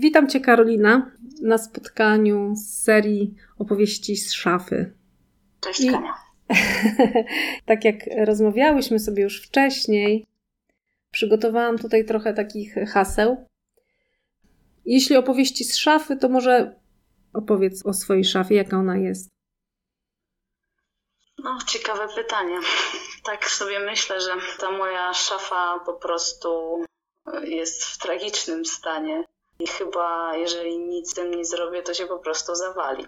Witam Cię, Karolina, na spotkaniu z serii opowieści z szafy. Cześć, I... tak jak rozmawiałyśmy sobie już wcześniej, przygotowałam tutaj trochę takich haseł. Jeśli opowieści z szafy, to może opowiedz o swojej szafie, jaka ona jest. No, ciekawe pytanie. Tak sobie myślę, że ta moja szafa po prostu jest w tragicznym stanie. I chyba, jeżeli nic z tym nie zrobię, to się po prostu zawali.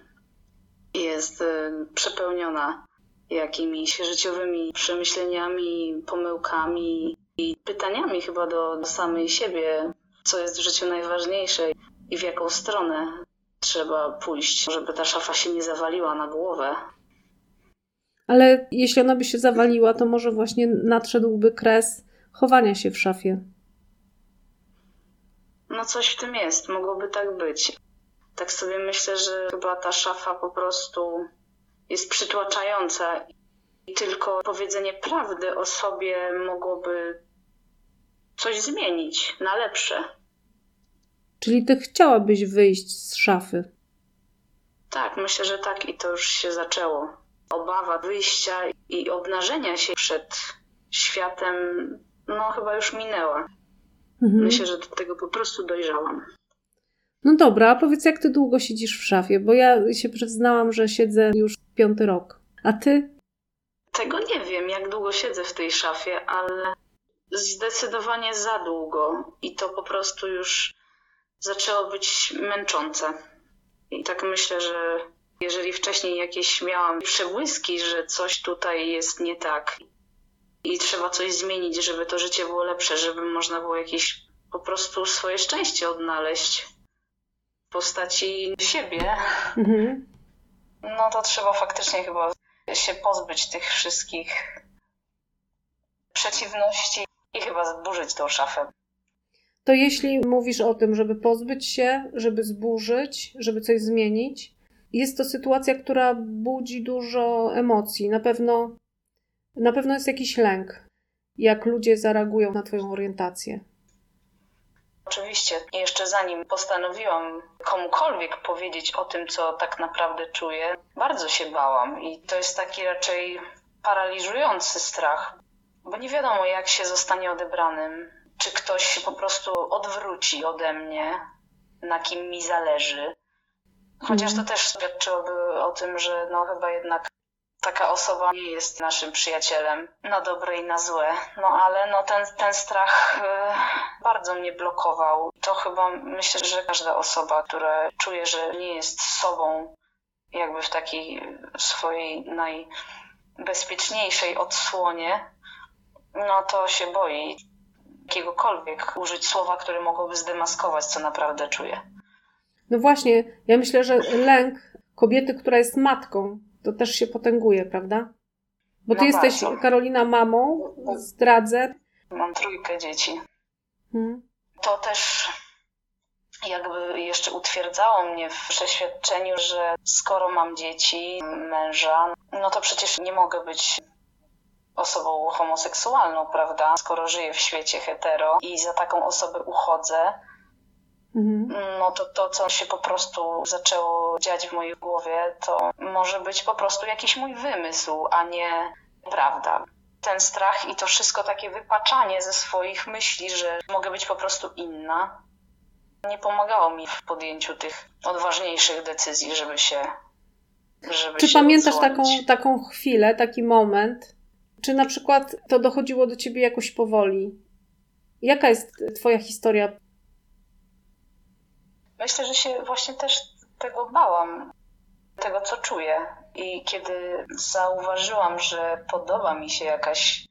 Jest y, przepełniona jakimiś życiowymi przemyśleniami, pomyłkami i pytaniami chyba do, samej siebie, co jest w życiu najważniejsze i w jaką stronę trzeba pójść, żeby ta szafa się nie zawaliła na głowę. Ale jeśli ona by się zawaliła, to może właśnie nadszedłby kres chowania się w szafie. No coś w tym jest, mogłoby tak być. Tak sobie myślę, że chyba ta szafa po prostu jest przytłaczająca i tylko powiedzenie prawdy o sobie mogłoby coś zmienić na lepsze. Czyli ty chciałabyś wyjść z szafy? Tak, myślę, że tak i to już się zaczęło. Obawa wyjścia i obnażenia się przed światem, no chyba już minęła. Mhm. Myślę, że do tego po prostu dojrzałam. No dobra, a powiedz, jak ty długo siedzisz w szafie? Bo ja się przyznałam, że siedzę już piąty rok. A ty? Tego nie wiem, jak długo siedzę w tej szafie, ale zdecydowanie za długo. I to po prostu już zaczęło być męczące. I tak myślę, że jeżeli wcześniej jakieś miałam przebłyski, że coś tutaj jest nie tak i trzeba coś zmienić, żeby to życie było lepsze, żeby można było jakieś po prostu swoje szczęście odnaleźć w postaci siebie, mhm. no to trzeba faktycznie chyba się pozbyć tych wszystkich przeciwności i chyba zburzyć tą szafę. To jeśli mówisz o tym, żeby pozbyć się, żeby zburzyć, żeby coś zmienić, jest to sytuacja, która budzi dużo emocji. Na pewno na pewno jest jakiś lęk, jak ludzie zareagują na Twoją orientację. Oczywiście, jeszcze zanim postanowiłam komukolwiek powiedzieć o tym, co tak naprawdę czuję, bardzo się bałam i to jest taki raczej paraliżujący strach, bo nie wiadomo, jak się zostanie odebranym, czy ktoś się po prostu odwróci ode mnie, na kim mi zależy. Chociaż to mhm. też świadczyłoby o tym, że no chyba jednak taka osoba nie jest naszym przyjacielem na dobre i na złe. No ale no ten, ten strach y, bardzo mnie blokował. To chyba myślę, że każda osoba, która czuje, że nie jest sobą, jakby w takiej swojej najbezpieczniejszej odsłonie, no to się boi jakiegokolwiek użyć słowa, które mogłoby zdemaskować, co naprawdę czuje. No właśnie, ja myślę, że lęk kobiety, która jest matką, to też się potęguje, prawda? Bo ty no jesteś, bardzo. Karolina, mamą, zdradzę. Mam trójkę dzieci. Hmm. To też jakby jeszcze utwierdzało mnie w przeświadczeniu, że skoro mam dzieci, męża, no to przecież nie mogę być osobą homoseksualną, prawda? Skoro żyję w świecie hetero i za taką osobę uchodzę. No to to, co się po prostu zaczęło dziać w mojej głowie, to może być po prostu jakiś mój wymysł, a nie prawda. Ten strach i to wszystko takie wypaczanie ze swoich myśli, że mogę być po prostu inna, nie pomagało mi w podjęciu tych odważniejszych decyzji, żeby się. Żeby Czy się pamiętasz taką, taką chwilę, taki moment? Czy na przykład to dochodziło do ciebie jakoś powoli? Jaka jest Twoja historia Myślę, że się właśnie też tego bałam, tego co czuję. I kiedy zauważyłam, że podoba mi się jakaś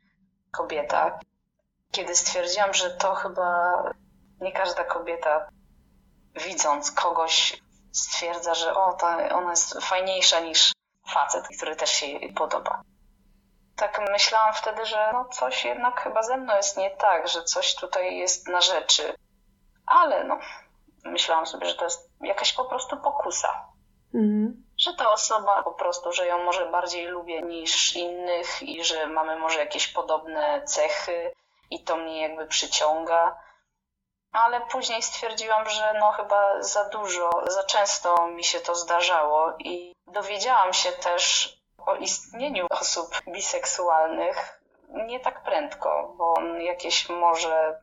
kobieta, kiedy stwierdziłam, że to chyba nie każda kobieta, widząc kogoś, stwierdza, że o, ta, ona jest fajniejsza niż facet, który też się jej podoba. Tak myślałam wtedy, że no coś jednak chyba ze mną jest nie tak, że coś tutaj jest na rzeczy. Ale no, myślałam sobie, że to jest jakaś po prostu pokusa. Mhm. Że ta osoba po prostu, że ją może bardziej lubię niż innych i że mamy może jakieś podobne cechy i to mnie jakby przyciąga. ale później stwierdziłam, że no chyba za dużo, za często mi się to zdarzało i dowiedziałam się też o istnieniu osób biseksualnych nie tak prędko, bo jakieś może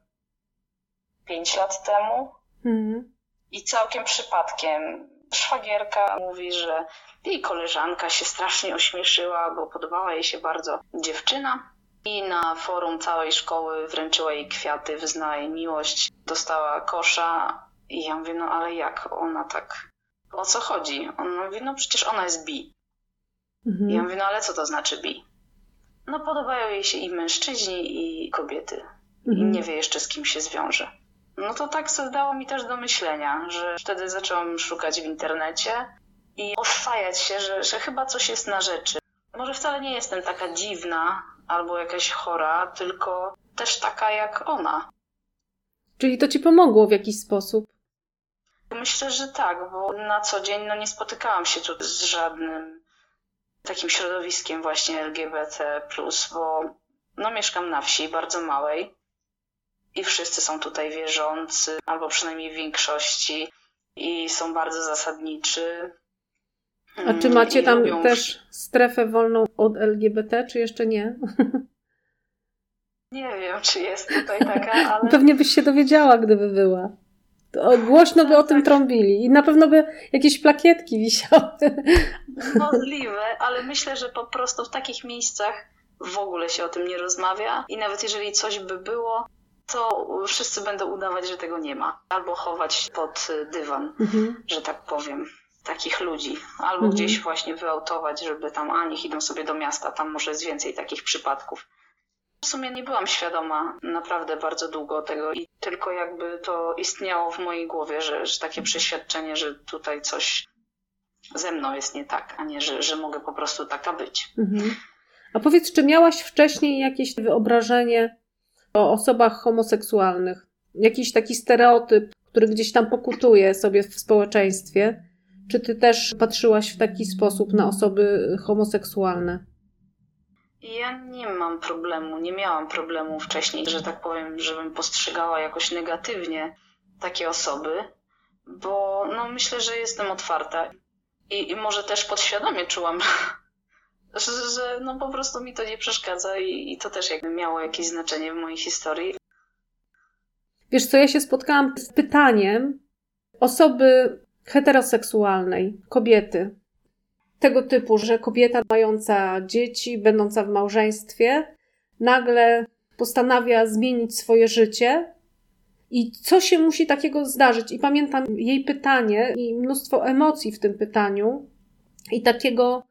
pięć lat temu mm. i całkiem przypadkiem szwagierka mówi, że jej koleżanka się strasznie ośmieszyła, bo podobała jej się bardzo dziewczyna i na forum całej szkoły wręczyła jej kwiaty, wyznała jej miłość, dostała kosza i ja mówię, no ale jak ona tak, o co chodzi? On mówi, no przecież ona jest bi. Mhm. I ja mówię, no ale co to znaczy bi? No podobają jej się i mężczyźni, i kobiety. Mhm. I nie wie jeszcze z kim się zwiąże. No to tak zdało mi też do myślenia, że wtedy zaczęłam szukać w internecie i oswajać się, że, że chyba coś jest na rzeczy. Może wcale nie jestem taka dziwna albo jakaś chora, tylko też taka jak ona. Czyli to ci pomogło w jakiś sposób? Myślę, że tak, bo na co dzień no, nie spotykałam się tu z żadnym takim środowiskiem właśnie LGBT, bo no, mieszkam na wsi bardzo małej i wszyscy są tutaj wierzący, albo przynajmniej w większości, i są bardzo zasadniczy. A czy macie tam też strefę wolną od LGBT, czy jeszcze nie? Nie wiem, czy jest tutaj taka, ale... Pewnie byś się dowiedziała, gdyby była. Głośno by o tym tak. trąbili i na pewno by jakieś plakietki wisiały. Możliwe, ale myślę, że po prostu w takich miejscach w ogóle się o tym nie rozmawia i nawet jeżeli coś by było, to wszyscy będą udawać, że tego nie ma. Albo chować pod dywan, mhm. że tak powiem, takich ludzi. Albo mhm. gdzieś właśnie wyautować, żeby tam, a niech idą sobie do miasta, tam może jest więcej takich przypadków. W sumie nie byłam świadoma naprawdę bardzo długo tego i tylko jakby to istniało w mojej głowie, że, że takie przeświadczenie, że tutaj coś ze mną jest nie tak, a nie, że, że mogę po prostu taka być. Mhm. A powiedz, czy miałaś wcześniej jakieś wyobrażenie o osobach homoseksualnych? Jakiś taki stereotyp, który gdzieś tam pokutuje sobie w społeczeństwie? Czy ty też patrzyłaś w taki sposób na osoby homoseksualne? Ja nie mam problemu, nie miałam problemu wcześniej, że tak powiem, żebym postrzegała jakoś negatywnie takie osoby, bo no myślę, że jestem otwarta i, i może też podświadomie czułam, że, że, no po prostu mi to nie przeszkadza i, i to też jakby miało jakieś znaczenie w mojej historii. Wiesz co, ja się spotkałam z pytaniem osoby heteroseksualnej, kobiety, tego typu, że kobieta mająca dzieci, będąca w małżeństwie, nagle postanawia zmienić swoje życie. I co się musi takiego zdarzyć? I pamiętam jej pytanie i mnóstwo emocji w tym pytaniu i takiego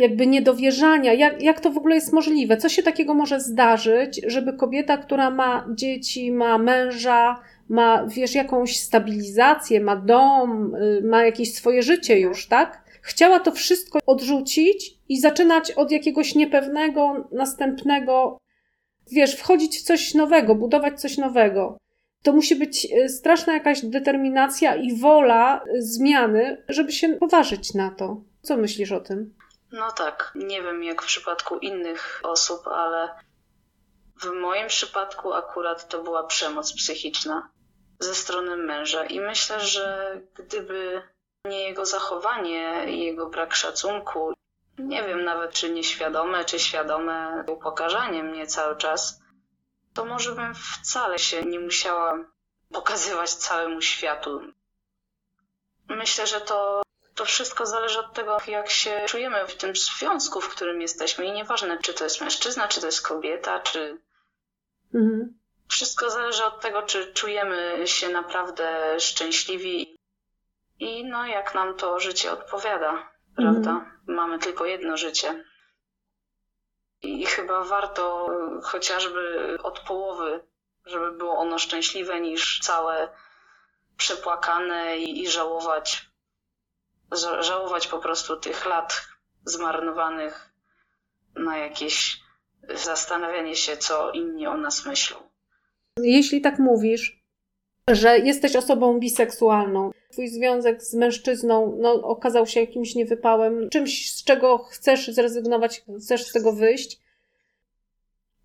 jakby niedowierzania, jak, jak to w ogóle jest możliwe? Co się takiego może zdarzyć, żeby kobieta, która ma dzieci, ma męża, ma, wiesz, jakąś stabilizację, ma dom, y, ma jakieś swoje życie już, tak? Chciała to wszystko odrzucić i zaczynać od jakiegoś niepewnego, następnego, wiesz, wchodzić w coś nowego, budować coś nowego. To musi być y, straszna jakaś determinacja i wola zmiany, żeby się poważyć na to. Co myślisz o tym? No tak, nie wiem jak w przypadku innych osób, ale w moim przypadku akurat to była przemoc psychiczna ze strony męża i myślę, że gdyby nie jego zachowanie jego brak szacunku, nie wiem nawet czy nieświadome, czy świadome upokarzanie mnie cały czas, to może bym wcale się nie musiała pokazywać całemu światu. Myślę, że to, to wszystko zależy od tego, jak się czujemy w tym związku, w którym jesteśmy. I nieważne, czy to jest mężczyzna, czy to jest kobieta, czy. Mhm. Wszystko zależy od tego, czy czujemy się naprawdę szczęśliwi i no, jak nam to życie odpowiada, prawda? Mhm. Mamy tylko jedno życie. I chyba warto chociażby od połowy, żeby było ono szczęśliwe, niż całe przepłakane i, i żałować, żałować po prostu tych lat zmarnowanych na jakieś zastanawianie się, co inni o nas myślą. Jeśli tak mówisz, że jesteś osobą biseksualną, twój związek z mężczyzną no, okazał się jakimś niewypałem, czymś, z czego chcesz zrezygnować, chcesz z tego wyjść,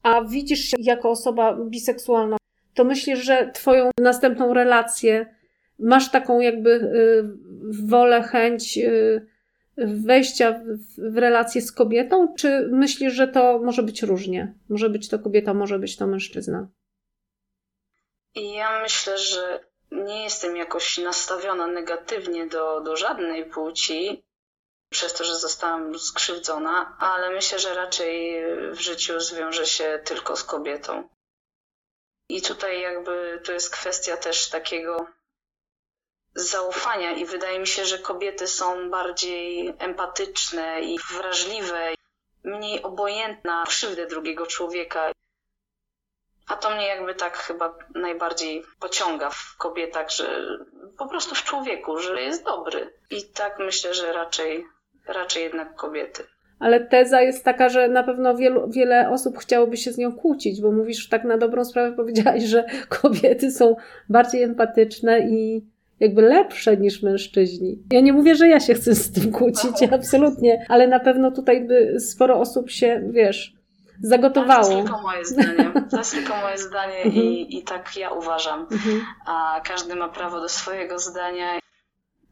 a widzisz się jako osoba biseksualna, to myślisz, że twoją następną relację masz taką jakby y, wolę, chęć y, wejścia w, w relację z kobietą, czy myślisz, że to może być różnie? Może być to kobieta, może być to mężczyzna? Ja myślę, że nie jestem jakoś nastawiona negatywnie do, do żadnej płci, przez to, że zostałam skrzywdzona, ale myślę, że raczej w życiu zwiąże się tylko z kobietą. I tutaj jakby to jest kwestia też takiego zaufania i wydaje mi się, że kobiety są bardziej empatyczne i wrażliwe, mniej obojętne na krzywdę drugiego człowieka. A to mnie jakby tak chyba najbardziej pociąga w kobietach, że po prostu w człowieku, że jest dobry. I tak myślę, że raczej, raczej jednak kobiety. Ale teza jest taka, że na pewno wielu, wiele osób chciałoby się z nią kłócić, bo mówisz tak na dobrą sprawę, powiedziałaś, że kobiety są bardziej empatyczne i jakby lepsze niż mężczyźni. Ja nie mówię, że ja się chcę z tym kłócić, absolutnie, ale na pewno tutaj by sporo osób się, wiesz, zagotowało. To jest tylko moje zdanie. To jest tylko moje zdanie i, mhm. i tak ja uważam. Mhm. A każdy ma prawo do swojego zdania.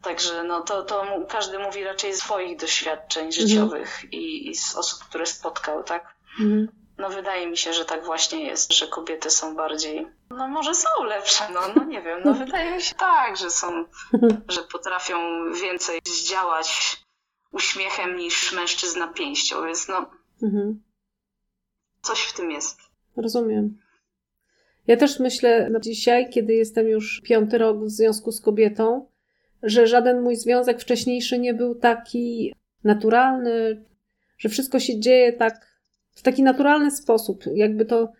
Także no to, to każdy mówi raczej z swoich doświadczeń mhm. życiowych i, i z osób, które spotkał, tak? No wydaje mi się, że tak właśnie jest, że kobiety są bardziej, no może są lepsze, no, no nie wiem, no wydaje mi się tak, że są, że potrafią więcej zdziałać uśmiechem niż mężczyzna pięścią, więc no mhm. coś w tym jest. Rozumiem. Ja też myślę dzisiaj, kiedy jestem już piąty rok w związku z kobietą, że żaden mój związek wcześniejszy nie był taki naturalny, że wszystko się dzieje tak w taki naturalny sposób, jakby to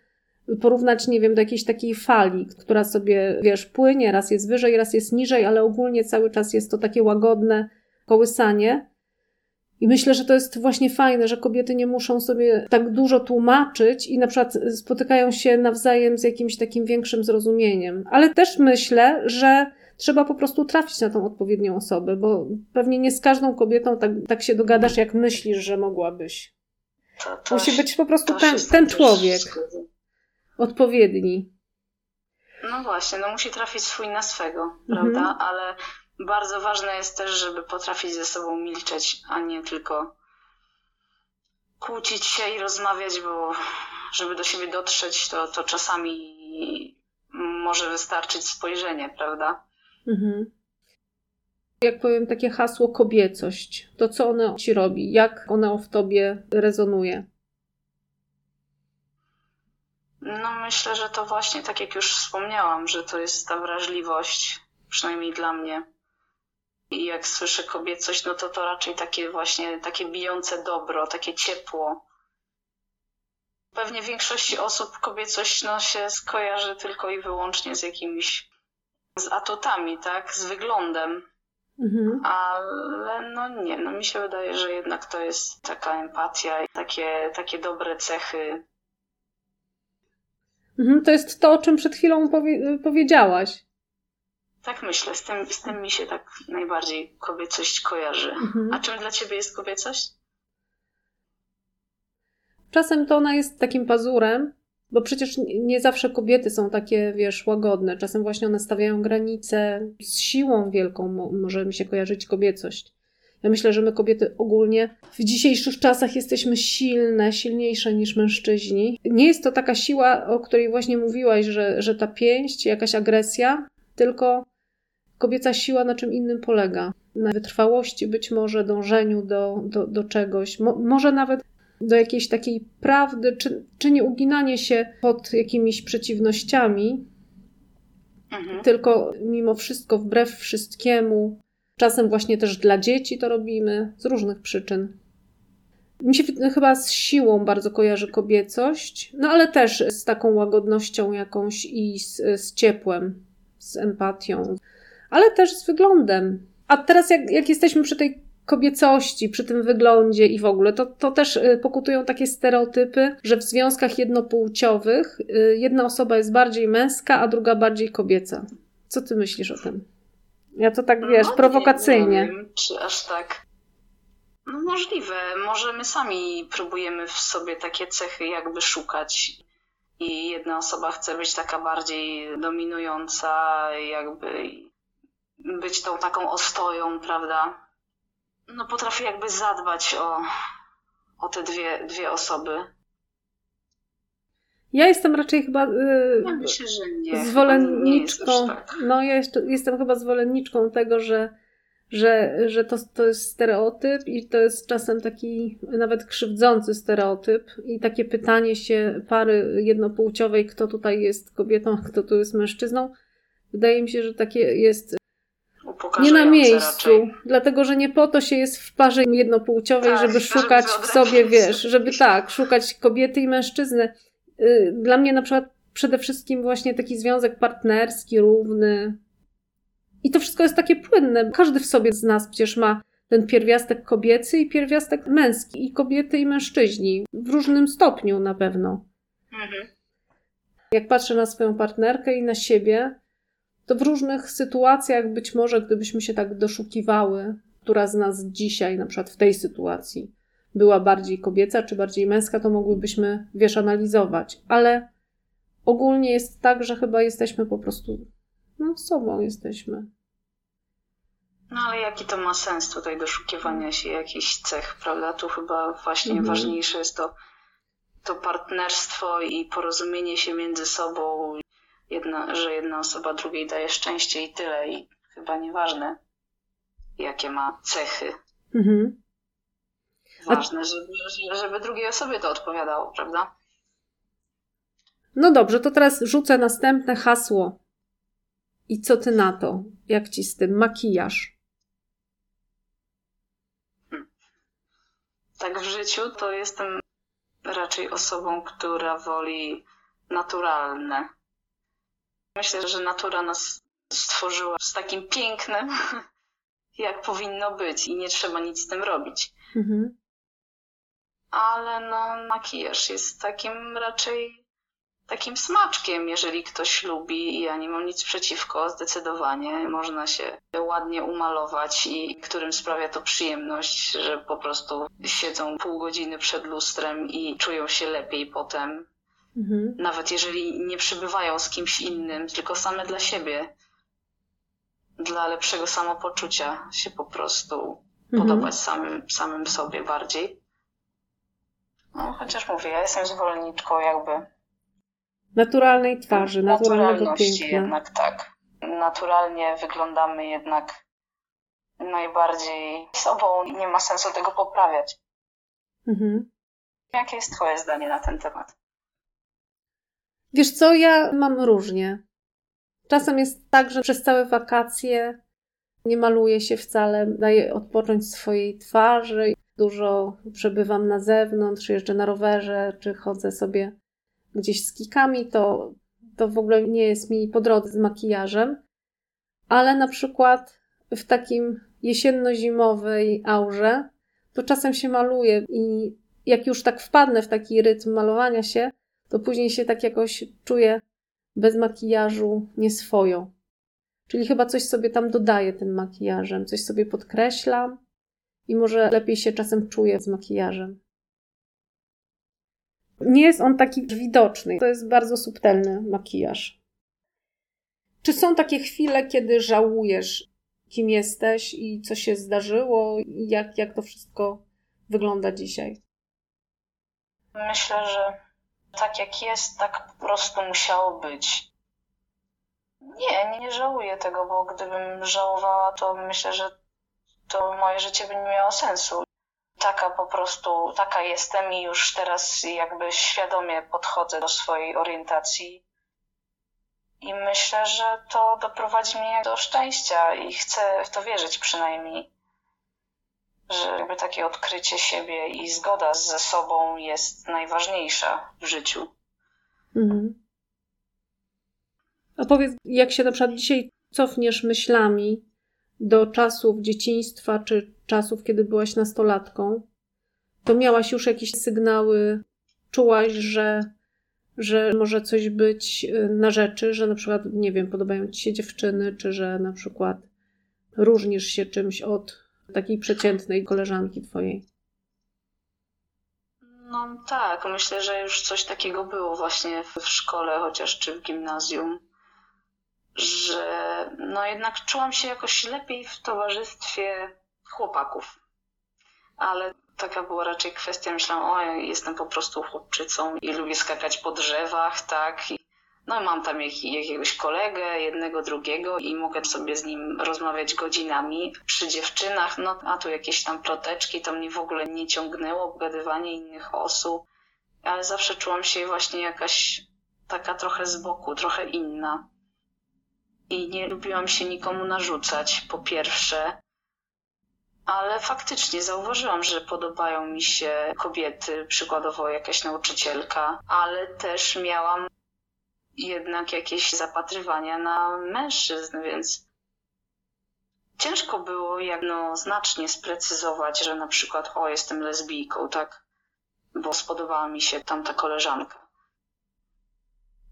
porównać, nie wiem, do jakiejś takiej fali, która sobie, wiesz, płynie, raz jest wyżej, raz jest niżej, ale ogólnie cały czas jest to takie łagodne kołysanie. I myślę, że to jest właśnie fajne, że kobiety nie muszą sobie tak dużo tłumaczyć i na przykład spotykają się nawzajem z jakimś takim większym zrozumieniem. Ale też myślę, że trzeba po prostu trafić na tą odpowiednią osobę, bo pewnie nie z każdą kobietą tak, tak się dogadasz, jak myślisz, że mogłabyś. To, to Musi być po prostu ten, ten człowiek odpowiedni. No właśnie, no musi trafić swój na swego, mhm. prawda? Ale bardzo ważne jest też, żeby potrafić ze sobą milczeć, a nie tylko kłócić się i rozmawiać, bo żeby do siebie dotrzeć, to, to czasami może wystarczyć spojrzenie, prawda? Mhm jak powiem takie hasło kobiecość, to co ono ci robi, jak ono w tobie rezonuje? No myślę, że to właśnie tak jak już wspomniałam, że to jest ta wrażliwość, przynajmniej dla mnie. I jak słyszę kobiecość, no to to raczej takie właśnie, takie bijące dobro, takie ciepło. Pewnie większości osób kobiecość no, się skojarzy tylko i wyłącznie z jakimiś z atutami, tak? Z wyglądem. Mhm. Ale no nie, no mi się wydaje, że jednak to jest taka empatia i takie, takie dobre cechy. Mhm, to jest to, o czym przed chwilą powie powiedziałaś. Tak myślę, z tym, z tym mi się tak najbardziej kobiecość kojarzy. Mhm. A czym dla ciebie jest kobiecość? Czasem to ona jest takim pazurem, bo przecież nie zawsze kobiety są takie, wiesz, łagodne. Czasem właśnie one stawiają granice. Z siłą wielką może mi się kojarzyć kobiecość. Ja myślę, że my kobiety ogólnie w dzisiejszych czasach jesteśmy silne, silniejsze niż mężczyźni. Nie jest to taka siła, o której właśnie mówiłaś, że, że ta pięść, jakaś agresja, tylko kobieca siła na czym innym polega. Na wytrwałości, być może dążeniu do, do, do czegoś, Mo, może nawet do jakiejś takiej prawdy, czy, czy nie uginanie się pod jakimiś przeciwnościami, mhm. tylko mimo wszystko wbrew wszystkiemu. Czasem właśnie też dla dzieci to robimy z różnych przyczyn. Mi się chyba z siłą bardzo kojarzy kobiecość, no ale też z taką łagodnością jakąś i z, z ciepłem, z empatią, ale też z wyglądem. A teraz, jak, jak jesteśmy przy tej kobiecości, przy tym wyglądzie i w ogóle, to, to też y, pokutują takie stereotypy, że w związkach jednopłciowych y, jedna osoba jest bardziej męska, a druga bardziej kobieca. Co ty myślisz o tym? Ja to tak wiesz, no, prowokacyjnie. Nie wiem, czy aż tak. No możliwe. Może my sami próbujemy w sobie takie cechy jakby szukać i jedna osoba chce być taka bardziej dominująca, jakby być tą taką ostoją, prawda? No potrafi jakby zadbać o, o te dwie, dwie osoby. Ja jestem raczej chyba yy, ja myślę, że nie. zwolenniczką. Nie tak. No ja jeszcze, jestem chyba zwolenniczką tego, że że, że to, to jest stereotyp i to jest czasem taki nawet krzywdzący stereotyp i takie pytanie się pary jednopłciowej, kto tutaj jest kobietą, a kto tu jest mężczyzną, wydaje mi się, że takie jest nie na miejscu, raczej. dlatego że nie po to się jest w parze jednopłciowej, tak, żeby szukać w sobie, wiesz, żeby tak, szukać kobiety i mężczyzny. Y, dla mnie na przykład przede wszystkim właśnie taki związek partnerski, równy, i to wszystko jest takie płynne. Każdy w sobie z nas przecież ma ten pierwiastek kobiecy i pierwiastek męski, i kobiety, i mężczyźni, w różnym stopniu na pewno. Mhm. Jak patrzę na swoją partnerkę i na siebie, to w różnych sytuacjach, być może gdybyśmy się tak doszukiwały, która z nas dzisiaj, na przykład w tej sytuacji, była bardziej kobieca czy bardziej męska, to mogłybyśmy, wiesz, analizować. Ale ogólnie jest tak, że chyba jesteśmy po prostu no, sobą jesteśmy. No ale jaki to ma sens tutaj doszukiwania się jakichś cech, prawda? Tu chyba właśnie mhm. ważniejsze jest to, to partnerstwo i porozumienie się między sobą, jedna, że jedna osoba drugiej daje szczęście i tyle. I chyba nieważne, jakie ma cechy. Mhm. Ważne, żeby, żeby drugiej osobie to odpowiadało, prawda? No dobrze, to teraz rzucę następne hasło i co ty na to? Jak ci z tym makijaż? Tak w życiu to jestem raczej osobą, która woli naturalne. Myślę, że natura nas stworzyła z takim pięknem, jak powinno być i nie trzeba nic z tym robić. Mhm. Ale no, makijaż jest takim raczej takim smaczkiem, jeżeli ktoś lubi. Ja nie mam nic przeciwko, zdecydowanie. Można się ładnie umalować i którym sprawia to przyjemność, że po prostu siedzą pół godziny przed lustrem i czują się lepiej potem. Mhm. Nawet jeżeli nie przybywają z kimś innym, tylko same dla siebie. Dla lepszego samopoczucia się po prostu mhm. podobać samym, samym sobie bardziej. No, chociaż mówię, ja jestem zwolenniczką jakby naturalnej twarzy, naturalnego piękna. jednak tak. Naturalnie wyglądamy jednak najbardziej sobą i nie ma sensu tego poprawiać. Mhm. Jakie jest Twoje zdanie na ten temat? Wiesz co, ja mam różnie. Czasem jest tak, że przez całe wakacje nie maluję się wcale, daję odpocząć swojej twarzy. Dużo przebywam na zewnątrz, jeżdżę na rowerze, czy chodzę sobie gdzieś z kikami, to, to w ogóle nie jest mi po drodze z makijażem. Ale na przykład w takim jesienno-zimowej aurze, to czasem się maluję i jak już tak wpadnę w taki rytm malowania się, to później się tak jakoś czuję bez makijażu nieswojo. Czyli chyba coś sobie tam dodaję tym makijażem, coś sobie podkreślam i może lepiej się czasem czuję z makijażem. Nie jest on taki widoczny. To jest bardzo subtelny makijaż. Czy są takie chwile, kiedy żałujesz, kim jesteś i co się zdarzyło, i jak, jak to wszystko wygląda dzisiaj? Myślę, że tak jak jest, tak po prostu musiało być. Nie, nie żałuję tego, bo gdybym żałowała, to myślę, że to moje życie by nie miało sensu taka po prostu, taka jestem i już teraz jakby świadomie podchodzę do swojej orientacji. I myślę, że to doprowadzi mnie do szczęścia i chcę w to wierzyć przynajmniej, że jakby takie odkrycie siebie i zgoda ze sobą jest najważniejsza w życiu. Mhm. A powiedz, jak się na przykład dzisiaj cofniesz myślami do czasów dzieciństwa czy czasów, kiedy byłaś nastolatką, to miałaś już jakieś sygnały, czułaś, że, że może coś być y, na rzeczy, że na przykład, nie wiem, podobają ci się dziewczyny, czy że na przykład różnisz się czymś od takiej przeciętnej koleżanki twojej? No tak, myślę, że już coś takiego było właśnie w szkole, chociaż czy w gimnazjum, że no jednak czułam się jakoś lepiej w towarzystwie chłopaków. Ale taka była raczej kwestia, myślałam, o, ja jestem po prostu chłopczycą i lubię skakać po drzewach, tak, i no mam tam jak, jakiegoś kolegę, jednego, drugiego i mogę sobie z nim rozmawiać godzinami. Przy dziewczynach, no a tu jakieś tam ploteczki, to mnie w ogóle nie ciągnęło, obgadywanie innych osób, ale zawsze czułam się właśnie jakaś taka trochę z boku, trochę inna. I nie lubiłam się nikomu narzucać, po pierwsze. Ale faktycznie zauważyłam, że podobają mi się kobiety, przykładowo jakaś nauczycielka, ale też miałam jednak jakieś zapatrywania na mężczyzn, więc ciężko było jednoznacznie sprecyzować, że na przykład o, jestem lesbijką, tak? Bo spodobała mi się tamta koleżanka.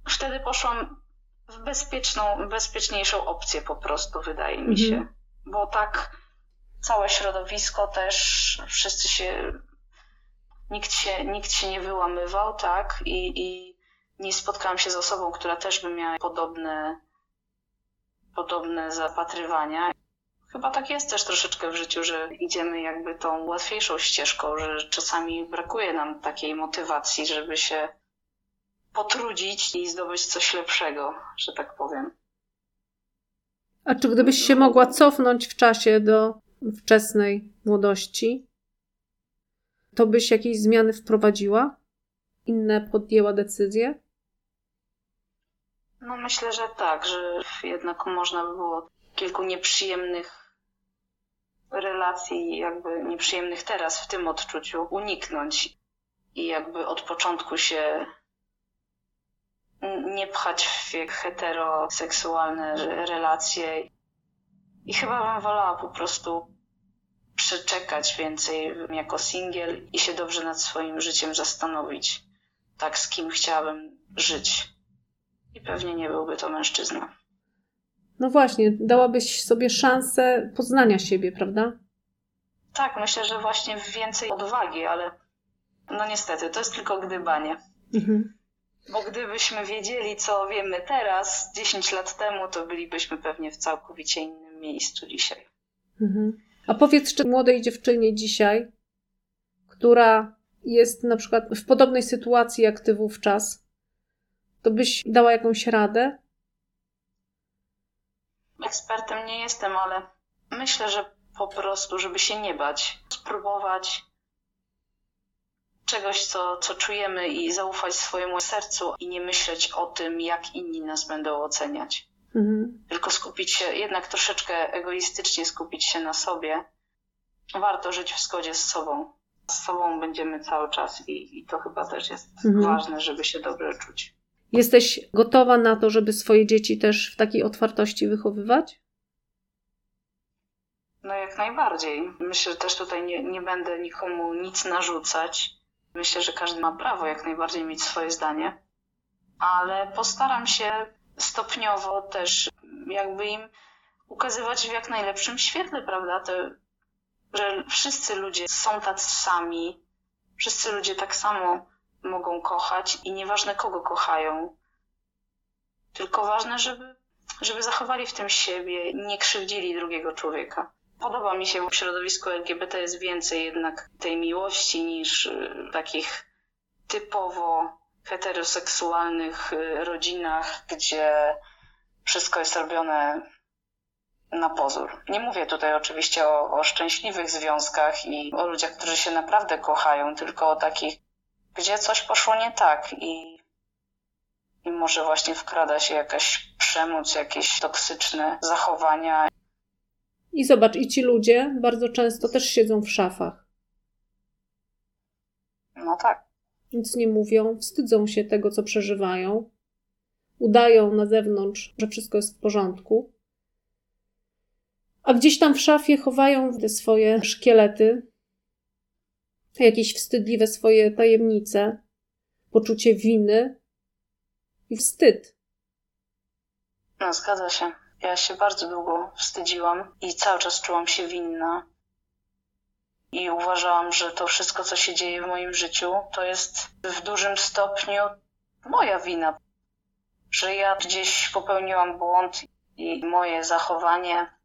Wtedy poszłam w bezpieczną, bezpieczniejszą opcję po prostu, wydaje mi się. Mhm. Bo tak całe środowisko też, wszyscy się, nikt się, nikt się nie wyłamywał, tak? I, i nie spotkałam się z osobą, która też by miała podobne, podobne zapatrywania. Chyba tak jest też troszeczkę w życiu, że idziemy jakby tą łatwiejszą ścieżką, że czasami brakuje nam takiej motywacji, żeby się potrudzić i zdobyć coś lepszego, że tak powiem. A czy gdybyś się mogła cofnąć w czasie do wczesnej młodości, to byś jakieś zmiany wprowadziła? Inne podjęła decyzje? No myślę, że tak, że jednak można by było kilku nieprzyjemnych relacji, jakby nieprzyjemnych teraz w tym odczuciu uniknąć i jakby od początku się nie pchać w heteroseksualne relacje. I chyba bym wolała po prostu przeczekać więcej jako singiel i się dobrze nad swoim życiem zastanowić, tak z kim chciałabym żyć. I pewnie nie byłby to mężczyzna. No właśnie, dałabyś sobie szansę poznania siebie, prawda? Tak, myślę, że właśnie więcej odwagi, ale no niestety, to jest tylko gdybanie. Mhm. Bo gdybyśmy wiedzieli, co wiemy teraz, 10 lat temu, to bylibyśmy pewnie w całkowicie innym miejscu dzisiaj. Mhm. A powiedz, czy młodej dziewczynie dzisiaj, która jest na przykład w podobnej sytuacji jak ty wówczas, to byś dała jakąś radę? Ekspertem nie jestem, ale myślę, że po prostu, żeby się nie bać, spróbować czegoś, co, co czujemy i zaufać swojemu sercu i nie myśleć o tym, jak inni nas będą oceniać. Mhm. Tylko skupić się, jednak troszeczkę egoistycznie skupić się na sobie. Warto żyć w zgodzie z sobą. Z sobą będziemy cały czas i, i to chyba też jest mhm. ważne, żeby się dobrze czuć. Jesteś gotowa na to, żeby swoje dzieci też w takiej otwartości wychowywać? No jak najbardziej. Myślę, że też tutaj nie, nie będę nikomu nic narzucać. Myślę, że każdy ma prawo jak najbardziej mieć swoje zdanie, ale postaram się stopniowo też jakby im ukazywać w jak najlepszym świetle, prawda? Że wszyscy ludzie są tacy sami, wszyscy ludzie tak samo mogą kochać i nieważne kogo kochają, tylko ważne, żeby, żeby zachowali w tym siebie, nie krzywdzili drugiego człowieka. Podoba mi się, w środowisku LGBT jest więcej jednak tej miłości niż y, takich typowo heteroseksualnych y, rodzinach, gdzie wszystko jest robione na pozór. Nie mówię tutaj oczywiście o, o szczęśliwych związkach i o ludziach, którzy się naprawdę kochają, tylko o takich gdzie coś poszło nie tak i, i może właśnie wkrada się jakaś przemoc, jakieś toksyczne zachowania. I zobacz, i ci ludzie bardzo często też siedzą w szafach. No tak. Nic nie mówią, wstydzą się tego, co przeżywają, udają na zewnątrz, że wszystko jest w porządku. A gdzieś tam w szafie chowają te swoje szkielety, jakieś wstydliwe swoje tajemnice, poczucie winy i wstyd. No, zgadza się. Ja się bardzo długo wstydziłam i cały czas czułam się winna. i uważałam, że to wszystko, co się dzieje w moim życiu, to jest w dużym stopniu moja wina, że ja gdzieś popełniłam błąd i moje zachowanie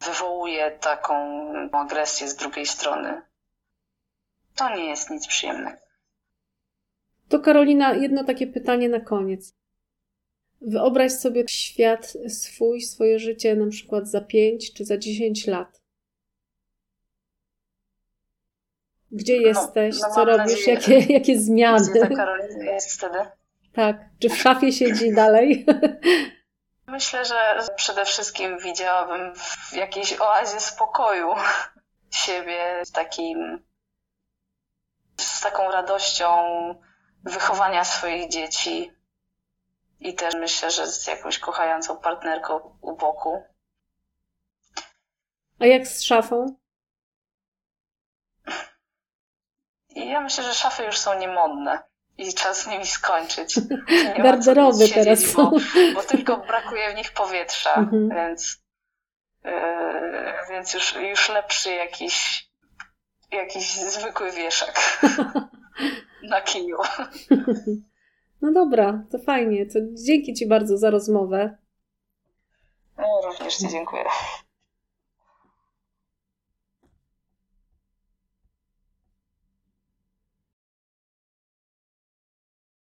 wywołuje taką agresję z drugiej strony. To nie jest nic przyjemnego. To Karolina, jedno takie pytanie na koniec. Wyobraź sobie świat swój, swoje życie na przykład za 5 czy za 10 lat. Gdzie no, jesteś? No, co robisz? Nadzieję, jakie, jakie zmiany? Gdzie ta Karolina jest wtedy? Tak. Czy w szafie siedzi dalej? Myślę, że przede wszystkim widziałabym w jakiejś oazie spokoju siebie z takim z taką radością wychowania swoich dzieci i też myślę, że z jakąś kochającą partnerką u boku. A jak z szafą? Ja myślę, że szafy już są niemodne i czas z nimi skończyć. Garderoby teraz są. Bo, bo, tylko brakuje w nich powietrza, mhm. więc, yy, więc już, już lepszy jakiś, jakiś zwykły wieszak na kiju. No dobra, to fajnie. To dzięki Ci bardzo za rozmowę. No, również Ci dziękuję.